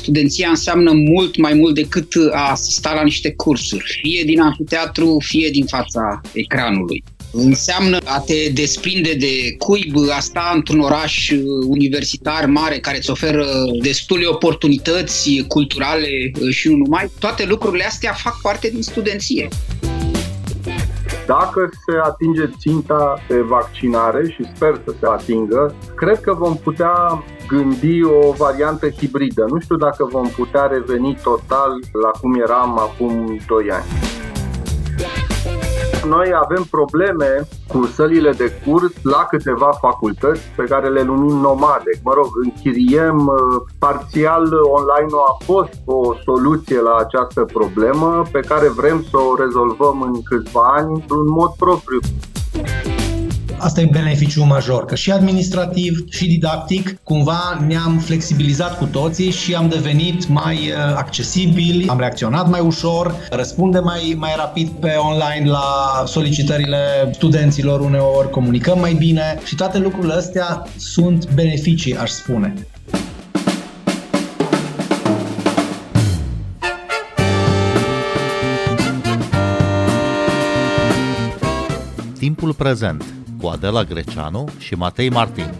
studenția înseamnă mult mai mult decât a asista la niște cursuri, fie din amfiteatru, fie din fața ecranului. Înseamnă a te desprinde de cuib, a sta într-un oraș universitar mare care îți oferă destule oportunități culturale și nu numai. Toate lucrurile astea fac parte din studenție. Dacă se atinge ținta de vaccinare și sper să se atingă, cred că vom putea gândi o variantă hibridă. Nu știu dacă vom putea reveni total la cum eram acum 2 ani noi avem probleme cu sălile de curs la câteva facultăți pe care le numim nomade. Mă rog, închiriem uh, parțial online a fost o soluție la această problemă pe care vrem să o rezolvăm în câțiva ani într-un mod propriu. Asta e beneficiul major, că și administrativ și didactic cumva ne-am flexibilizat cu toții și am devenit mai uh, accesibili, am reacționat mai ușor, răspundem mai, mai rapid pe online la solicitările studenților uneori, comunicăm mai bine și toate lucrurile astea sunt beneficii, aș spune. Timpul prezent cu Adela Greceanu și Matei Martin.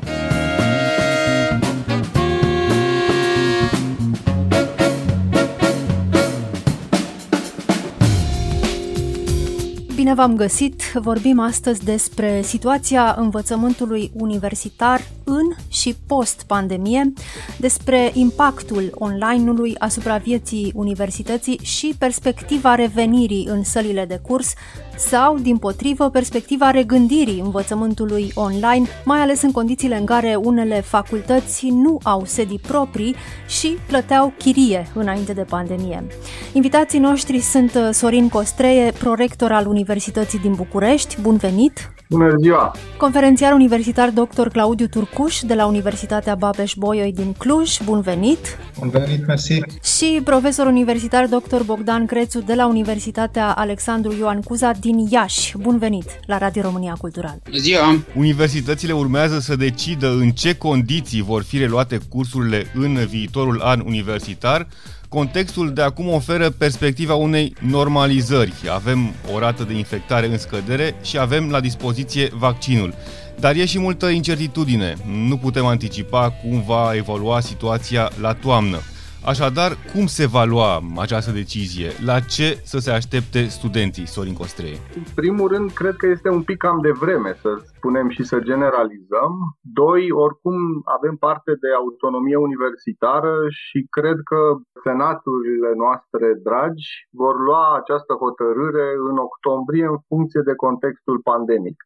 Bine v-am găsit! Vorbim astăzi despre situația învățământului universitar în și post-pandemie, despre impactul online-ului asupra vieții universității și perspectiva revenirii în sălile de curs sau, din potrivă, perspectiva regândirii învățământului online, mai ales în condițiile în care unele facultăți nu au sedii proprii și plăteau chirie înainte de pandemie. Invitații noștri sunt uh, Sorin Costreie, prorector al Universității din București. Bun venit! Bună ziua! Conferențiar universitar dr. Claudiu Turcuș de la Universitatea Babeș-Bolyai din Cluj. Bun venit! Bun venit, mersi! Și profesor universitar dr. Bogdan Crețu de la Universitatea Alexandru Ioan Cuza din din Iași. Bun venit la Radio România Cultural. Ziua! Universitățile urmează să decidă în ce condiții vor fi reluate cursurile în viitorul an universitar. Contextul de acum oferă perspectiva unei normalizări. Avem o rată de infectare în scădere și avem la dispoziție vaccinul. Dar e și multă incertitudine. Nu putem anticipa cum va evolua situația la toamnă. Așadar, cum se va lua această decizie? La ce să se aștepte studenții, Sorin Costree? În primul rând, cred că este un pic cam de vreme să spunem și să generalizăm. Doi, oricum avem parte de autonomie universitară și cred că senaturile noastre dragi vor lua această hotărâre în octombrie în funcție de contextul pandemic.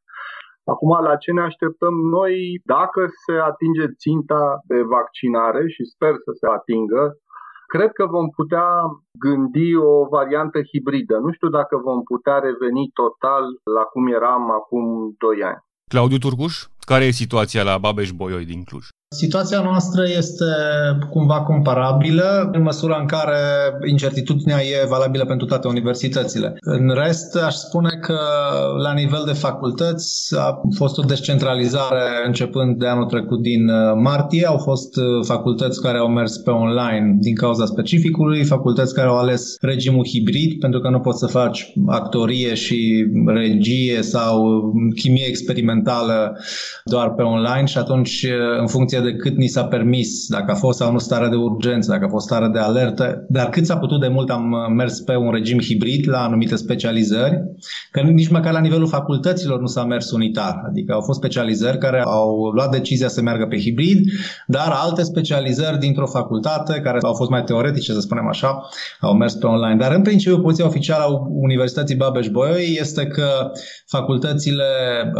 Acum, la ce ne așteptăm noi, dacă se atinge ținta de vaccinare și sper să se atingă, Cred că vom putea gândi o variantă hibridă. Nu știu dacă vom putea reveni total la cum eram acum 2 ani. Claudiu Turcuș, care e situația la Babeș-Bolyai din Cluj? Situația noastră este cumva comparabilă în măsura în care incertitudinea e valabilă pentru toate universitățile. În rest, aș spune că la nivel de facultăți a fost o descentralizare începând de anul trecut din uh, martie. Au fost uh, facultăți care au mers pe online din cauza specificului, facultăți care au ales regimul hibrid pentru că nu poți să faci actorie și regie sau chimie experimentală doar pe online și atunci uh, în funcție de cât ni s-a permis, dacă a fost sau nu stare de urgență, dacă a fost stare de alertă, dar cât s-a putut de mult am uh, mers pe un regim hibrid la anumite specializări, că nici măcar la nivelul facultăților nu s-a mers unitar. Adică au fost specializări care au luat decizia să meargă pe hibrid, dar alte specializări dintr-o facultate care au fost mai teoretice, să spunem așa, au mers pe online. Dar în principiu poziția oficială a Universității Babeș-Bolyai este că facultățile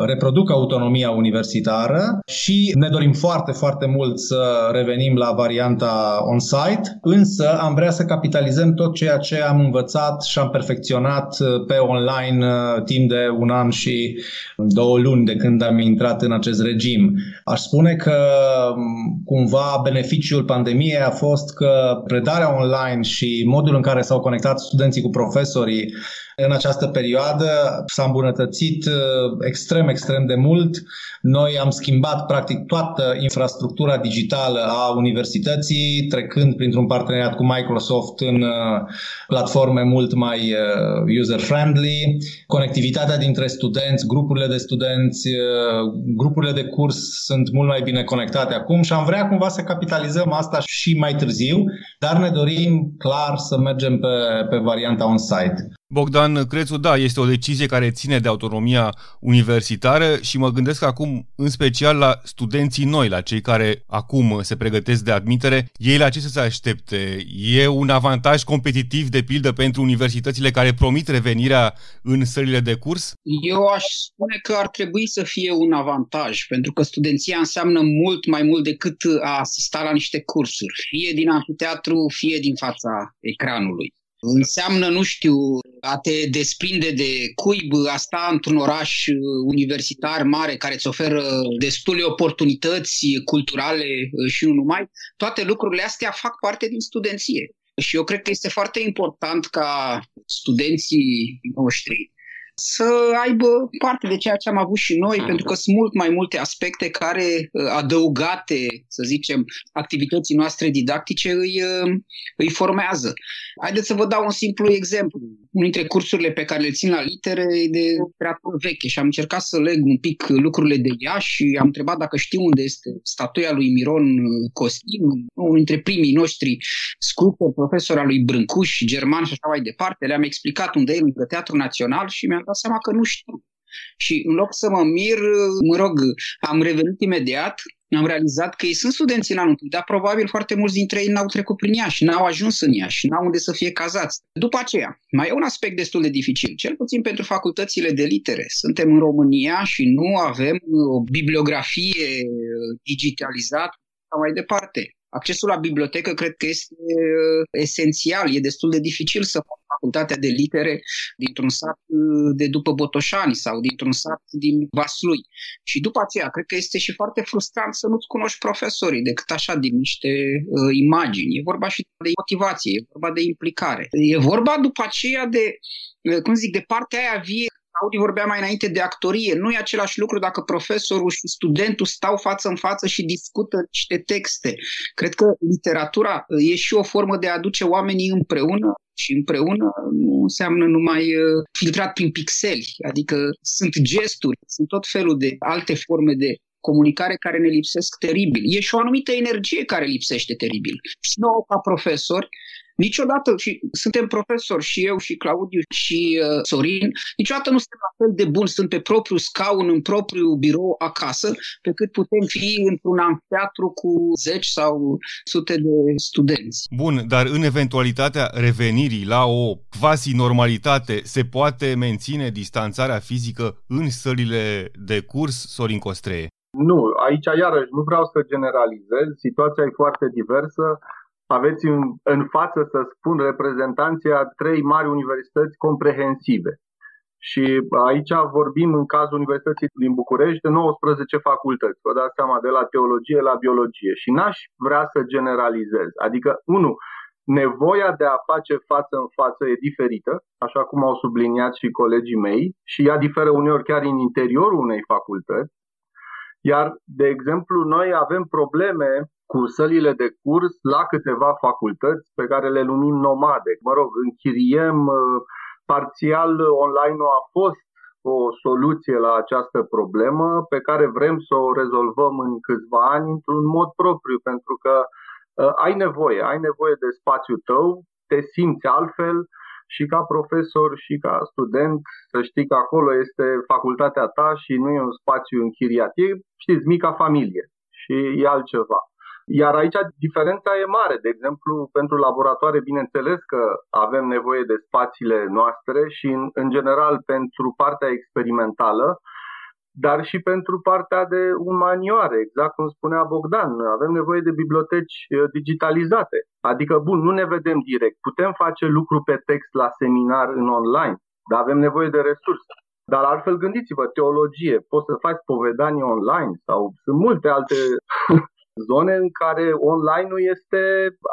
reproduc autonomia universitară și ne dorim foarte, foarte foarte mult să revenim la varianta on-site, însă am vrea să capitalizăm tot ceea ce am învățat și am perfecționat uh, pe online uh, timp de un an și două luni de când am intrat în acest regim. Aș spune că um, cumva beneficiul pandemiei a fost că predarea online și modul în care s-au conectat studenții cu profesorii în această perioadă s-a îmbunătățit extrem, extrem de mult. Noi am schimbat practic toată infrastructura digitală a universității, trecând printr-un parteneriat cu Microsoft în platforme mult mai user-friendly, conectivitatea dintre studenți, grupurile de studenți, grupurile de curs sunt mult mai bine conectate acum și am vrea cumva să capitalizăm asta și mai târziu, dar ne dorim clar să mergem pe, pe varianta on-site. Bogdan Crețu, da, este o decizie care ține de autonomia universitară și mă gândesc acum în special la studenții noi, la cei care acum se pregătesc de admitere. Ei la ce să se aștepte? E un avantaj competitiv, de pildă, pentru universitățile care promit revenirea în sălile de curs? Eu aș spune că ar trebui să fie un avantaj, pentru că studenția înseamnă mult mai mult decât a asista la niște cursuri, fie din amfiteatru, fie din fața ecranului. Înseamnă, nu știu, a te desprinde de cuib, asta într-un oraș uh, universitar mare care îți oferă destule oportunități culturale uh, și nu numai, toate lucrurile astea fac parte din studenție. Și eu cred că este foarte important ca studenții noștri să aibă parte de ceea ce am avut și noi, pentru că sunt mult mai multe aspecte care, uh, adăugate, să zicem, activității noastre didactice, îi, uh, îi formează. Haideți să vă dau un simplu exemplu. Unul dintre cursurile pe care le țin la litere e de literatură veche și am încercat să leg un pic lucrurile de ea și am întrebat dacă știu unde este statuia lui Miron uh, Costin, unul dintre primii noștri sculptori, profesor al lui Brâncuș, german și așa mai departe. Le-am explicat unde e lângă Teatrul Național și mi-am dat seama că nu știu. Și în loc să mă mir, mă rog, am revenit imediat, am realizat că ei sunt studenți în anul întâi, dar probabil foarte mulți dintre ei n-au trecut prin ea și n-au ajuns în ea și n-au unde să fie cazați. După aceea, mai e un aspect destul de dificil, cel puțin pentru facultățile de litere. Suntem în România și nu avem o bibliografie digitalizată sau mai departe. Accesul la bibliotecă cred că este uh, esențial. E destul de dificil să faci facultatea de litere dintr-un sat uh, de după Botoșani sau dintr-un sat din Vaslui. Și după aceea, cred că este și foarte frustrant să nu-ți cunoști profesorii decât așa din niște uh, imagini. E vorba și de motivație, e vorba de implicare. E vorba după aceea de, uh, cum zic, de partea aia vie Audi vorbea mai înainte de actorie. Nu e același lucru dacă profesorul și studentul stau față în față și discută niște texte. Cred că literatura uh, e și o formă de a aduce oamenii împreună și împreună nu înseamnă numai uh, filtrat prin pixeli, adică sunt gesturi, sunt tot felul de alte forme de comunicare care ne lipsesc teribil. E și o anumită energie care lipsește teribil. Și nouă, ca profesori, Niciodată, și suntem profesori și eu și Claudiu și uh, Sorin, niciodată nu suntem la fel de buni, sunt pe propriu scaun, în propriu birou acasă, pe cât putem fi într-un amfiteatru cu zeci sau sute de studenți. Bun, dar în eventualitatea revenirii la o quasi-normalitate, se poate menține distanțarea fizică în sălile de curs, Sorin Costree? Nu, aici iarăși nu vreau să generalizez, situația e foarte diversă aveți în, în față, să spun, reprezentanții a trei mari universități comprehensive. Și aici vorbim în cazul Universității din București de 19 facultăți. Vă dați seama, de la teologie la biologie. Și n-aș vrea să generalizez. Adică, unu, nevoia de a face față în față e diferită, așa cum au subliniat și colegii mei, și ea diferă uneori chiar în interiorul unei facultăți. Iar, de exemplu, noi avem probleme cu sălile de curs la câteva facultăți pe care le numim nomade. Mă rog, închiriem uh, parțial online a fost o soluție la această problemă pe care vrem să o rezolvăm în câțiva ani într-un mod propriu, pentru că uh, ai nevoie, ai nevoie de spațiul tău, te simți altfel și ca profesor și ca student să știi că acolo este facultatea ta și nu e un spațiu închiriat. E, știți, mica familie și e altceva. Iar aici diferența e mare. De exemplu, pentru laboratoare, bineînțeles că avem nevoie de spațiile noastre și, în, în general, pentru partea experimentală, dar și pentru partea de umanioare, exact cum spunea Bogdan. Avem nevoie de biblioteci uh, digitalizate. Adică, bun, nu ne vedem direct. Putem face lucru pe text la seminar în online, dar avem nevoie de resurse. Dar altfel gândiți-vă, teologie, poți să faci povedanie online sau sunt multe alte zone în care online-ul este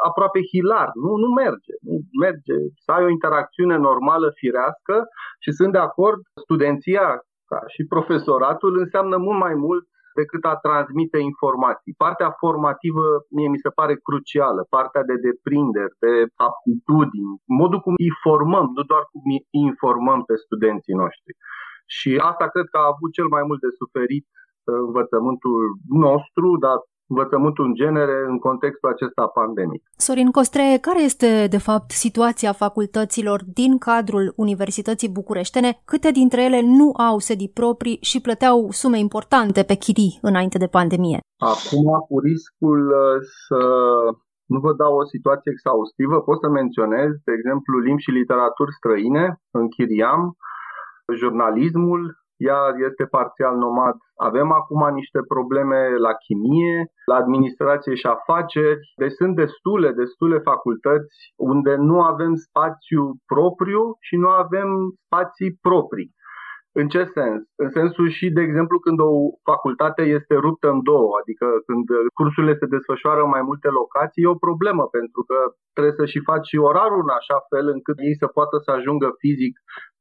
aproape hilar. Nu, nu merge. Nu merge să ai o interacțiune normală, firească și sunt de acord, studenția ca și profesoratul înseamnă mult mai mult decât a transmite informații. Partea formativă mie mi se pare crucială, partea de deprinderi, de aptitudini, modul cum îi formăm, nu doar cum îi informăm pe studenții noștri. Și asta cred că a avut cel mai mult de suferit uh, învățământul nostru, dar învățământul în genere în contextul acesta pandemic. Sorin Costre, care este de fapt situația facultăților din cadrul Universității Bucureștene? Câte dintre ele nu au sedii proprii și plăteau sume importante pe chirii înainte de pandemie? Acum, cu riscul uh, să nu vă dau o situație exhaustivă, pot să menționez, de exemplu, limbi și literaturi străine, închiriam, jurnalismul, iar este parțial nomad. Avem acum niște probleme la chimie, la administrație și afaceri, deci sunt destule, destule facultăți unde nu avem spațiu propriu și nu avem spații proprii. În ce sens? În sensul și, de exemplu, când o facultate este ruptă în două, adică când cursurile se desfășoară în mai multe locații, e o problemă, pentru că trebuie să și faci și orarul în așa fel încât ei să poată să ajungă fizic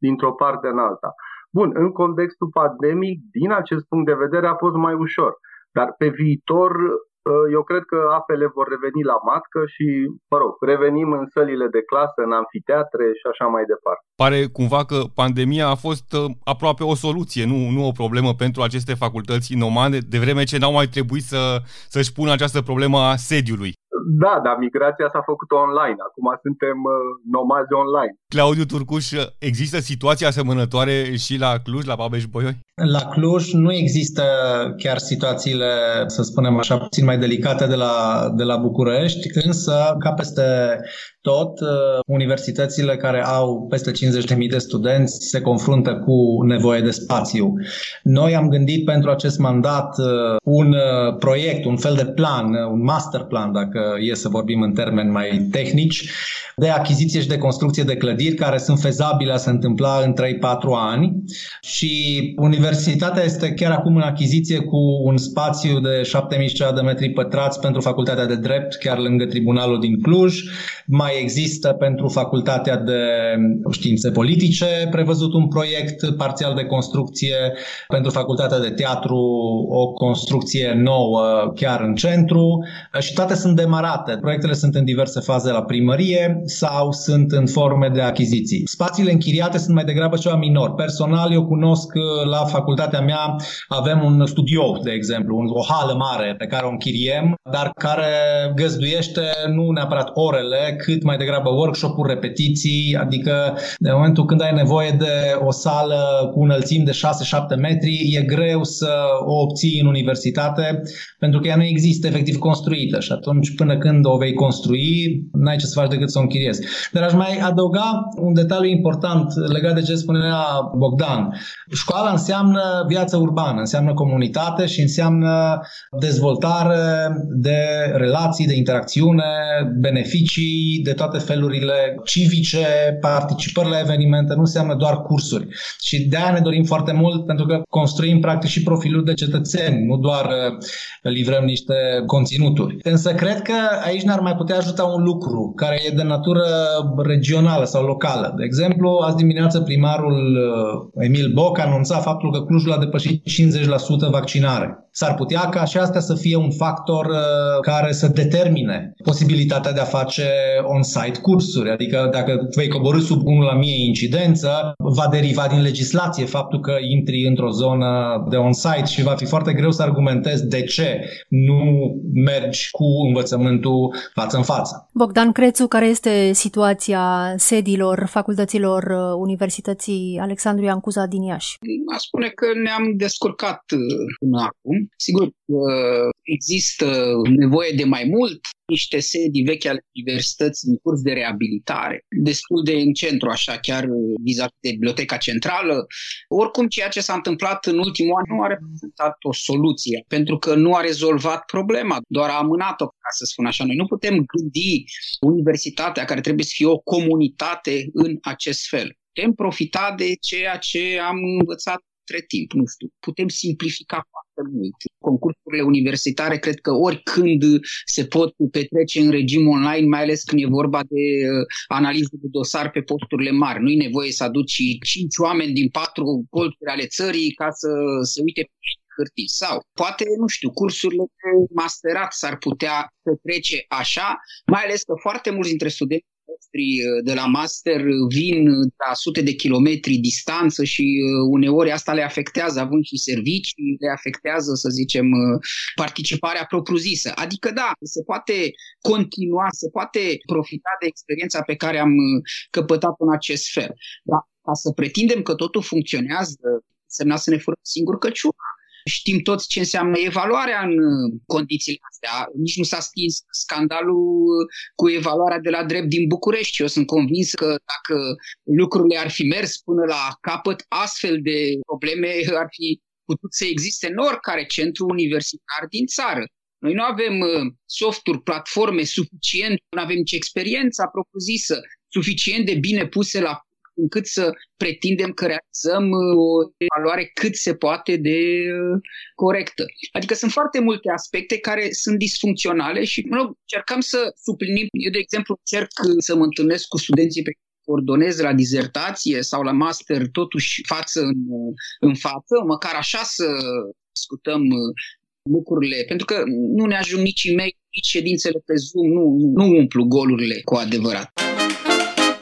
dintr-o parte în alta. Bun, în contextul pandemic, din acest punct de vedere, a fost mai ușor. Dar pe viitor, ă, eu cred că apele vor reveni la matcă și, mă rog, revenim în sălile de clasă, în anfiteatre și așa mai departe. Pare cumva că pandemia a fost ă, aproape o soluție, nu, nu o problemă pentru aceste facultăți nomade, de vreme ce n-au mai trebuit să, să-și pună această problemă a sediului. Da, dar migrația s-a făcut online. Acum suntem uh, nomazi online. Claudiu Turcuș, există situații asemănătoare și la Cluj, la Babeș-Bolyai? La Cluj nu există chiar situațiile, să spunem așa, puțin mai delicate de la, de la București, însă, ca peste tot, uh, universitățile care au peste 50.000 de studenți se confruntă cu nevoie de spațiu. Noi am gândit pentru acest mandat uh, un uh, proiect, un fel de plan, un master plan, dacă e să vorbim în termeni mai tehnici, de achiziție și de construcție de clădiri care sunt fezabile a se întâmpla în 3-4 ani și universitatea este chiar acum în achiziție cu un spațiu de 7000 de metri pătrați pentru facultatea de drept, chiar lângă tribunalul din Cluj. Mai există pentru facultatea de științe politice prevăzut un proiect parțial de construcție, pentru facultatea de teatru o construcție nouă chiar în centru și toate sunt demarate. Proiectele sunt în diverse faze la primărie sau sunt în forme de achiziții. Spațiile închiriate sunt mai degrabă ceva minor. Personal, eu cunosc uh, la facultatea mea, avem un studio, de exemplu, o hală mare pe care o închiriem, dar care găzduiește nu neapărat orele, cât mai degrabă workshop-uri, repetiții, adică de momentul când ai nevoie de o sală cu înălțimi de 6-7 metri, e greu să o obții în universitate pentru că ea nu există efectiv construită și atunci până când o vei construi, n-ai ce să faci decât să o închiriezi. Dar aș mai adăuga un detaliu important legat de ce spunea Bogdan. Școala înseamnă viață urbană, înseamnă comunitate și înseamnă dezvoltare de relații, de interacțiune, beneficii de toate felurile civice, participări la evenimente, nu înseamnă doar cursuri. Și de aia ne dorim foarte mult pentru că construim practic și profilul de cetățeni, nu doar uh, livrăm niște conținuturi. Însă cred că aici ne-ar mai putea ajuta un lucru care e de natură regională sau locală. De exemplu, azi dimineață primarul uh, Emil Boc anunța faptul că Clujul a depășit 50% vaccinare. S-ar putea ca și asta să fie un factor uh, care să determine posibilitatea de a face on-site cursuri. Adică dacă vei coborâ sub 1 la 1000 incidență, va deriva din legislație faptul că intri într-o zonă de on-site și va fi foarte greu să argumentezi de ce nu mergi cu învățământul față în față. Bogdan Crețu, care este situația sediilor facultăților uh, Universității Alexandru Iancuza din Iași? Aș spune că ne-am descurcat uh, până acum. Sigur, uh, există nevoie de mai mult, niște sedii vechi ale universității în curs de reabilitare, destul de în centru, așa, chiar vis-a-vis de biblioteca centrală. Oricum, ceea ce s-a întâmplat în ultimul an nu a reprezentat o soluție, pentru că nu a rezolvat problema, doar a amânat-o, ca să spun așa. Noi nu putem gândi universitatea care trebuie să fie o comunitate în acest fel. Putem profita de ceea ce am învățat între timp, nu știu, putem simplifica foarte mult concursurile universitare cred că oricând se pot petrece în regim online, mai ales când e vorba de uh, analiză de dosar pe posturile mari. Nu e nevoie să aduci cinci oameni din patru colțuri ale țării ca să se uite pe hârtii. Sau poate, nu știu, cursurile de masterat s-ar putea petrece așa, mai ales că foarte mulți dintre studenți noștri uh, de la master vin la sute de kilometri distanță și uh, uneori asta le afectează, având și servicii, le afectează, să zicem, uh, participarea propriu-zisă. Adică da, se poate continua, se poate profita de experiența pe care am căpătat în acest fel. Dar ca să pretindem că totul funcționează, semna să ne furăm singur căciuna. Știm toți ce înseamnă evaluarea în uh, condițiile astea. Nici nu s-a stins scandalul uh, cu evaluarea de la drept din București. Eu sunt convins că dacă lucrurile ar fi mers până la capăt, astfel de probleme ar fi putut să existe în oricare centru universitar din țară. Noi nu avem uh, softuri, platforme suficient, nu avem nici experiența propusă suficient de bine puse la încât să pretindem că realizăm uh, o evaluare cât se poate de uh, corectă. Adică sunt foarte multe aspecte care sunt disfuncționale și mă rog, încercăm să suplinim. Eu, de exemplu, încerc să mă întâlnesc cu studenții pe ordonez la dizertație sau la master totuși față în, în față, măcar așa să discutăm uh, lucrurile, pentru că nu ne ajung nici e nici ședințele pe Zoom, nu, nu umplu golurile cu adevărat.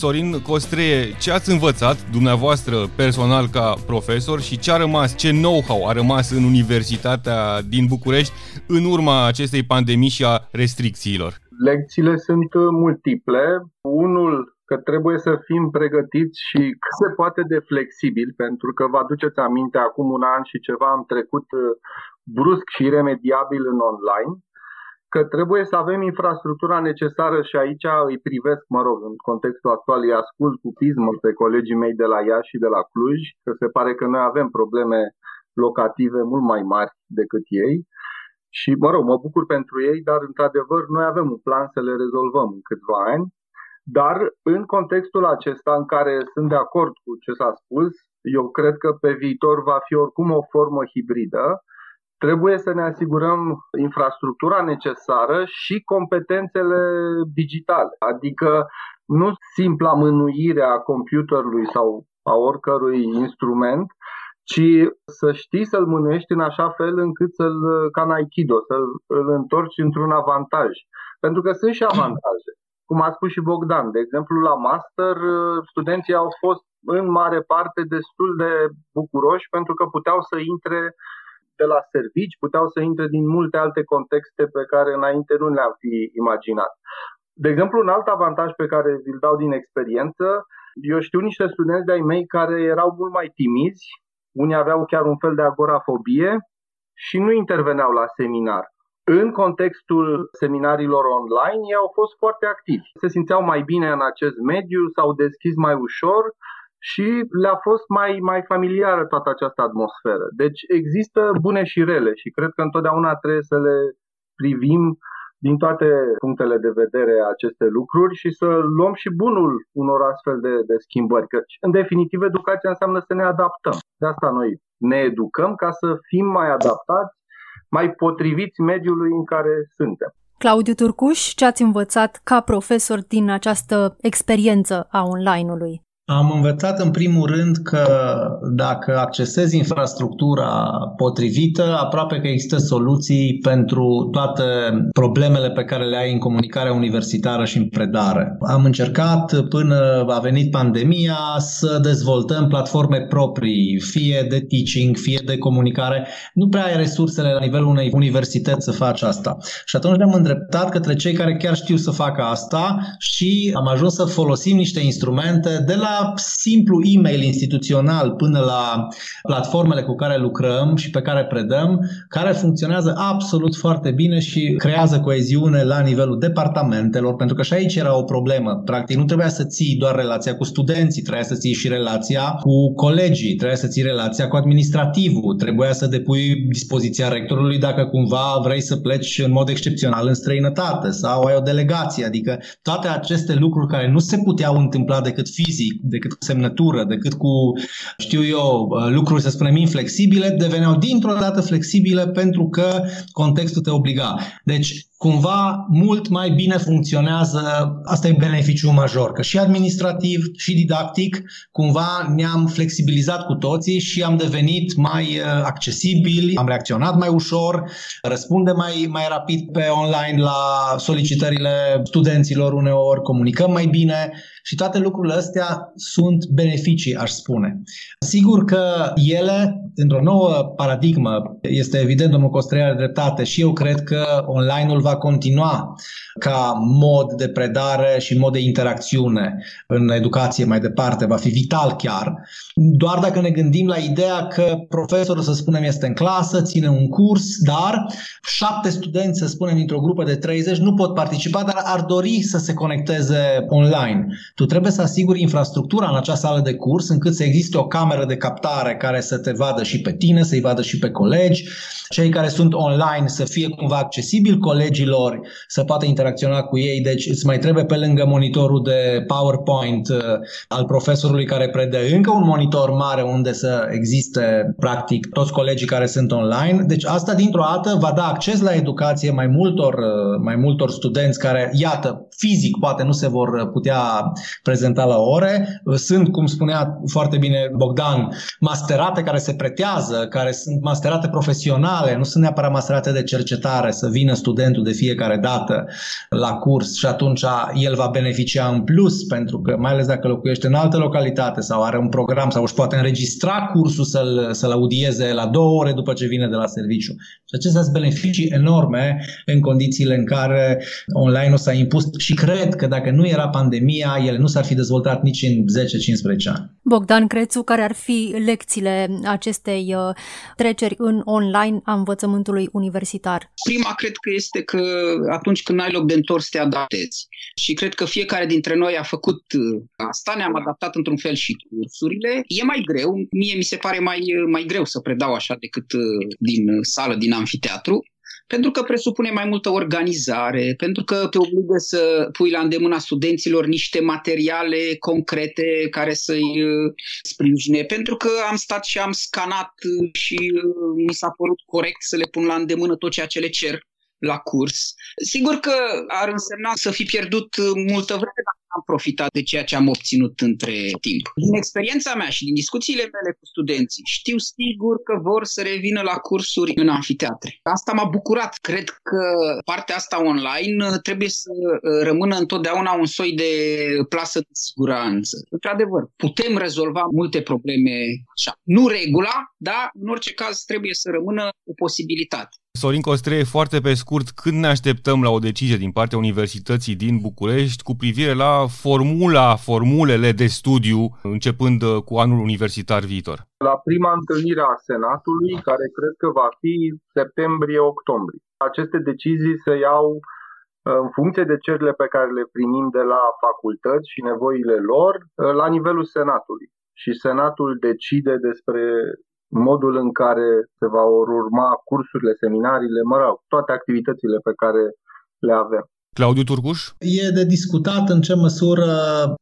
Sorin Costreie, ce ați învățat dumneavoastră personal ca profesor și ce a rămas, ce know-how a rămas în Universitatea din București în urma acestei pandemii și a restricțiilor? Lecțiile sunt multiple. Unul că trebuie să fim pregătiți și cât se poate de flexibil, pentru că vă aduceți aminte, acum un an și ceva am trecut uh, brusc și iremediabil în online că trebuie să avem infrastructura necesară și aici îi privesc, mă rog, în contextul actual, îi ascult cu pismă pe colegii mei de la Iași și de la Cluj, că se pare că noi avem probleme locative mult mai mari decât ei. Și, mă rog, mă bucur pentru ei, dar, într-adevăr, noi avem un plan să le rezolvăm în câțiva ani. Dar, în contextul acesta, în care sunt de acord cu ce s-a spus, eu cred că pe viitor va fi oricum o formă hibridă, Trebuie să ne asigurăm infrastructura necesară și competențele digitale, adică nu simpla mânuire a computerului sau a oricărui instrument, ci să știi să-l mânuiești în așa fel încât să-l, ca în Aikido, să-l îl întorci într-un avantaj. Pentru că sunt și avantaje. Cum a spus și Bogdan, de exemplu, la master, studenții au fost în mare parte destul de bucuroși pentru că puteau să intre de la servici, puteau să intre din multe alte contexte pe care înainte nu le-am fi imaginat. De exemplu, un alt avantaj pe care îl dau din experiență, eu știu niște studenți de-ai mei care erau mult mai timizi, unii aveau chiar un fel de agorafobie și nu interveneau la seminar. În contextul seminarilor online, ei au fost foarte activi. Se simțeau mai bine în acest mediu, s-au deschis mai ușor și le-a fost mai, mai familiară toată această atmosferă. Deci există bune și rele și cred că întotdeauna trebuie să le privim din toate punctele de vedere aceste lucruri și să luăm și bunul unor astfel de, de schimbări. Că, în definitiv, educația înseamnă să ne adaptăm. De asta noi ne educăm ca să fim mai adaptați, mai potriviți mediului în care suntem. Claudiu Turcuș, ce ați învățat ca profesor din această experiență a online-ului? Am învățat în primul rând că dacă accesezi infrastructura potrivită, aproape că există soluții pentru toate problemele pe care le ai în comunicarea universitară și în predare. Am încercat până a venit pandemia să dezvoltăm platforme proprii, fie de teaching, fie de comunicare. Nu prea ai resursele la nivelul unei universități să faci asta. Și atunci ne-am îndreptat către cei care chiar știu să facă asta și am ajuns să folosim niște instrumente de la la simplu e-mail instituțional până la platformele cu care lucrăm și pe care predăm, care funcționează absolut foarte bine și creează coeziune la nivelul departamentelor, pentru că și aici era o problemă. Practic, nu trebuia să ții doar relația cu studenții, trebuia să ții și relația cu colegii, trebuia să ții relația cu administrativul, trebuia să depui dispoziția rectorului dacă cumva vrei să pleci în mod excepțional în străinătate sau ai o delegație, adică toate aceste lucruri care nu se puteau întâmpla decât fizic, decât cu semnătură, decât cu, știu eu, lucruri, să spunem, inflexibile, deveneau dintr-o dată flexibile pentru că contextul te obliga. Deci, cumva mult mai bine funcționează, asta e beneficiul major, că și administrativ și didactic cumva ne-am flexibilizat cu toții și am devenit mai uh, accesibili, am reacționat mai ușor, răspundem mai, mai rapid pe online la solicitările studenților uneori, comunicăm mai bine și toate lucrurile astea sunt beneficii, aș spune. Sigur că ele, într-o nouă paradigmă, este evident, domnul Costrea are dreptate și eu cred că online-ul va continua ca mod de predare și mod de interacțiune în educație mai departe, va fi vital chiar. Doar dacă ne gândim la ideea că profesorul, să spunem, este în clasă, ține un curs, dar șapte studenți, să spunem, dintr-o grupă de 30 nu pot participa, dar ar dori să se conecteze online. Tu trebuie să asiguri infrastructura în acea sală de curs încât să existe o cameră de captare care să te vadă și pe tine, să-i vadă și pe colegi, cei care sunt online să fie cumva accesibil colegilor, să poată interacționa cu ei, deci îți mai trebuie pe lângă monitorul de PowerPoint uh, al profesorului care predă încă un monitor mare unde să existe practic toți colegii care sunt online. Deci asta dintr-o dată va da acces la educație mai multor, uh, mai multor studenți care, iată, fizic poate nu se vor putea prezenta la ore. Sunt, cum spunea foarte bine Bogdan, masterate care se pretează, care sunt masterate profesionale, nu sunt neapărat masterate de cercetare, să vină studentul de fiecare dată la curs și atunci el va beneficia în plus, pentru că mai ales dacă locuiește în altă localitate sau are un program sau își poate înregistra cursul să-l, să-l audieze la două ore după ce vine de la serviciu. Și acestea sunt beneficii enorme în condițiile în care online-ul s-a impus și cred că dacă nu era pandemia, ele nu s-ar fi dezvoltat nici în 10-15 ani. Bogdan Crețu, care ar fi lecțiile acestei uh, treceri în online a învățământului universitar? Prima cred că este că atunci când ai loc de întors te adaptezi. Și cred că fiecare dintre noi a făcut uh, asta, ne-am adaptat într-un fel și cursurile. E mai greu, mie mi se pare mai, uh, mai greu să predau așa decât din sală, din amfiteatru, pentru că presupune mai multă organizare, pentru că te obligă să pui la îndemâna studenților niște materiale concrete care să-i uh, sprijine, pentru că am stat și am scanat uh, și uh, mi s-a părut corect să le pun la îndemână tot ceea ce le cer la curs. Sigur că ar însemna să fi pierdut multă vreme dacă am profitat de ceea ce am obținut între timp. Din experiența mea și din discuțiile mele cu studenții, știu sigur că vor să revină la cursuri în anfiteatre. Asta m-a bucurat. Cred că partea asta online trebuie să rămână întotdeauna un soi de plasă de siguranță. Într-adevăr, putem rezolva multe probleme așa. Nu regula, dar în orice caz trebuie să rămână o posibilitate. Sorin Costreie, foarte pe scurt, când ne așteptăm la o decizie din partea Universității din București cu privire la formula, formulele de studiu începând uh, cu anul universitar viitor? La prima întâlnire a Senatului, care cred că va fi septembrie-octombrie. Aceste decizii se iau uh, în funcție de cererile pe care le primim de la facultăți și nevoile lor, uh, la nivelul Senatului. Și Senatul decide despre modul în care se va urma cursurile, seminariile, mă rog, toate activitățile pe care le avem. Claudiu Turcuș? E de discutat în ce măsură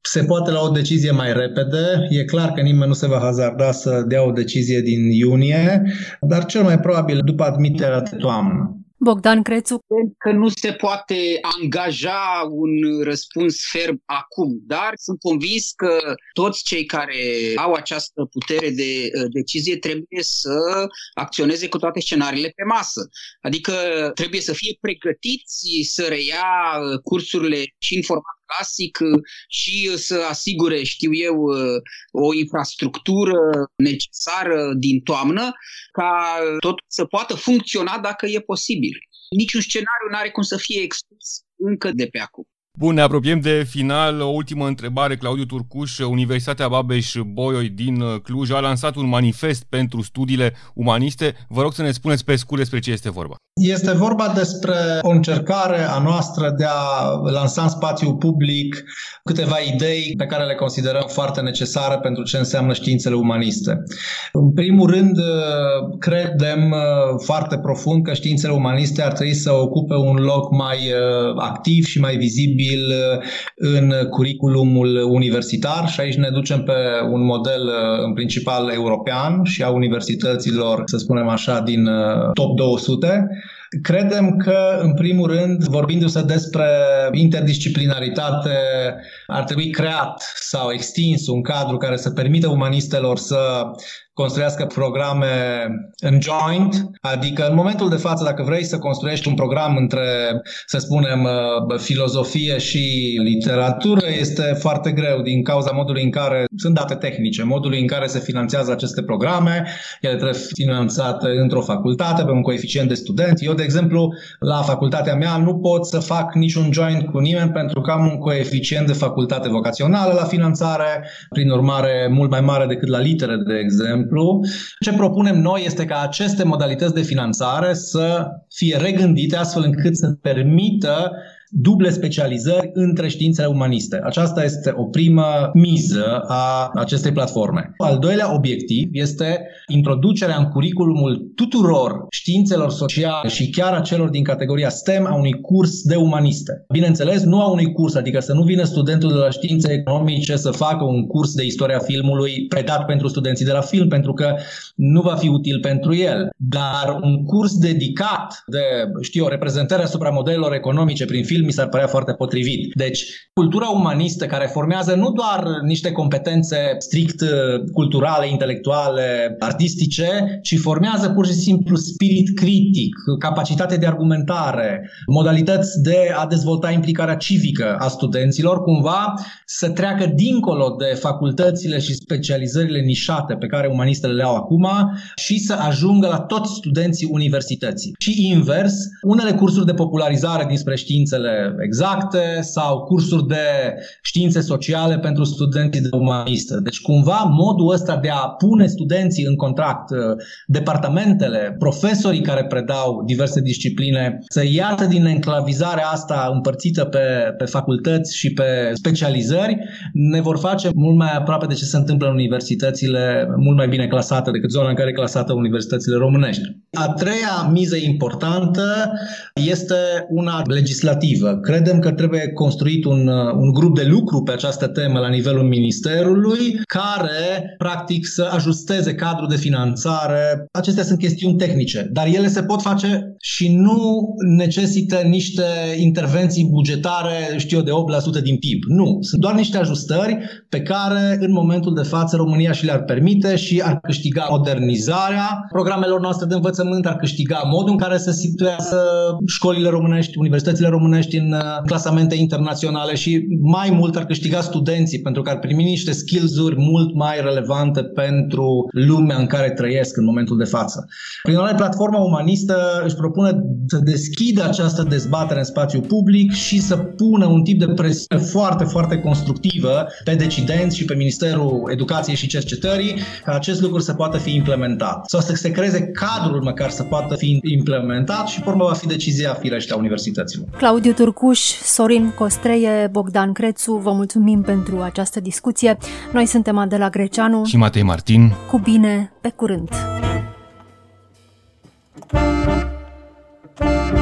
se poate lua o decizie mai repede. E clar că nimeni nu se va hazarda să dea o decizie din iunie, dar cel mai probabil după admiterea de toamnă. Bogdan Crețu. Că nu se poate angaja un răspuns ferm acum, dar sunt convins că toți cei care au această putere de uh, decizie trebuie să acționeze cu toate scenariile pe masă. Adică trebuie să fie pregătiți să reia uh, cursurile și în format clasic uh, și să asigure, știu eu, o infrastructură necesară din toamnă ca tot să poată funcționa dacă e posibil. Niciun scenariu nu are cum să fie exclus încă de pe acum. Bun, ne apropiem de final. O ultimă întrebare, Claudiu Turcuș. Universitatea Babeș-Bolyai din uh, Cluj a lansat un manifest pentru studiile umaniste. Vă rog să ne spuneți pe scurt despre ce este vorba. Este vorba despre o încercare a noastră de a lansa în spațiu public câteva idei pe care le considerăm foarte necesare pentru ce înseamnă științele umaniste. În primul rând, uh, credem uh, foarte profund că științele umaniste ar trebui să ocupe un loc mai activ și mai vizibil vizibil uh, în curiculumul universitar și aici ne ducem pe un model uh, în principal european și a universităților, să spunem așa, din uh, top 200 Credem că, în primul rând, vorbindu-se despre interdisciplinaritate, ar trebui creat sau extins un cadru care să permită umanistelor să construiască programe în joint, adică în momentul de față, dacă vrei să construiești un program între, să spunem, uh, filozofie și literatură, este foarte greu din cauza modului în care sunt date tehnice, modului în care se finanțează aceste programe, ele trebuie finanțate într-o facultate, pe un coeficient de studenți. Eu, de exemplu, la facultatea mea nu pot să fac niciun joint cu nimeni pentru că am un coeficient de facultate vocațională la finanțare, prin urmare mult mai mare decât la litere, de exemplu. Ce propunem noi este ca aceste modalități de finanțare să fie regândite astfel încât să permită duble specializări între științele umaniste. Aceasta este o primă miză a acestei platforme. Al doilea obiectiv este introducerea în curriculumul tuturor științelor sociale și chiar a celor din categoria STEM a unui curs de umaniste. Bineînțeles, nu a unui curs, adică să nu vină studentul de la științe economice să facă un curs de istoria filmului predat pentru studenții de la film, pentru că nu va fi util pentru el, dar un curs dedicat de, știu, reprezentare asupra modelelor economice prin film mi s-ar părea foarte potrivit. Deci, cultura umanistă care formează nu doar niște competențe strict uh, culturale, intelectuale, artistice, ci formează pur și simplu spirit critic, capacitate de argumentare, modalități de a dezvolta implicarea civică a studenților, cumva să treacă dincolo de facultățile și specializările nișate pe care umanistele le au acum și să ajungă la toți studenții universității. Și invers, unele cursuri de popularizare dinspre științele exacte sau cursuri de științe sociale pentru studenții de umanistă. Deci cumva modul ăsta de a pune studenții în contract, uh, departamentele, profesorii care predau diverse discipline, să iasă din enclavizarea asta împărțită pe, pe facultăți și pe specializări, ne vor face mult mai aproape de ce se întâmplă în universitățile mult mai bine clasate decât zona în care e clasată universitățile românești. A treia miză importantă este una legislativă. Credem că trebuie construit un, uh, un grup de lucru pe această temă la nivelul Ministerului care, practic, să ajusteze cadrul de finanțare. Acestea sunt chestiuni tehnice, dar ele se pot face și nu necesită niște intervenții bugetare, știu eu, de 8% din PIB. Nu, sunt doar niște ajustări pe care, în momentul de față, România și le-ar permite și ar câștiga modernizarea programelor noastre de învățământ, ar câștiga modul în care se situează școlile românești, universitățile românești în uh, clasamente internaționale și mai mult ar câștiga studenții pentru că ar primi niște skills-uri mult mai relevante pentru lumea în care trăiesc în momentul de față. Prin urmare, platforma umanistă își propune să deschidă această dezbatere în spațiu public și să pună un tip de presiune foarte, foarte constructivă pe decidenți și pe Ministerul Educației și Cercetării ca acest lucru să poată fi implementat sau să se creeze cadrul măcar să poată fi implementat și, pe va fi decizia firește a universităților. Claudiu Turcuș Cuș, Sorin Costreie, Bogdan Crețu, vă mulțumim pentru această discuție. Noi suntem Adela Greceanu și Matei Martin. Cu bine, pe curând! thank you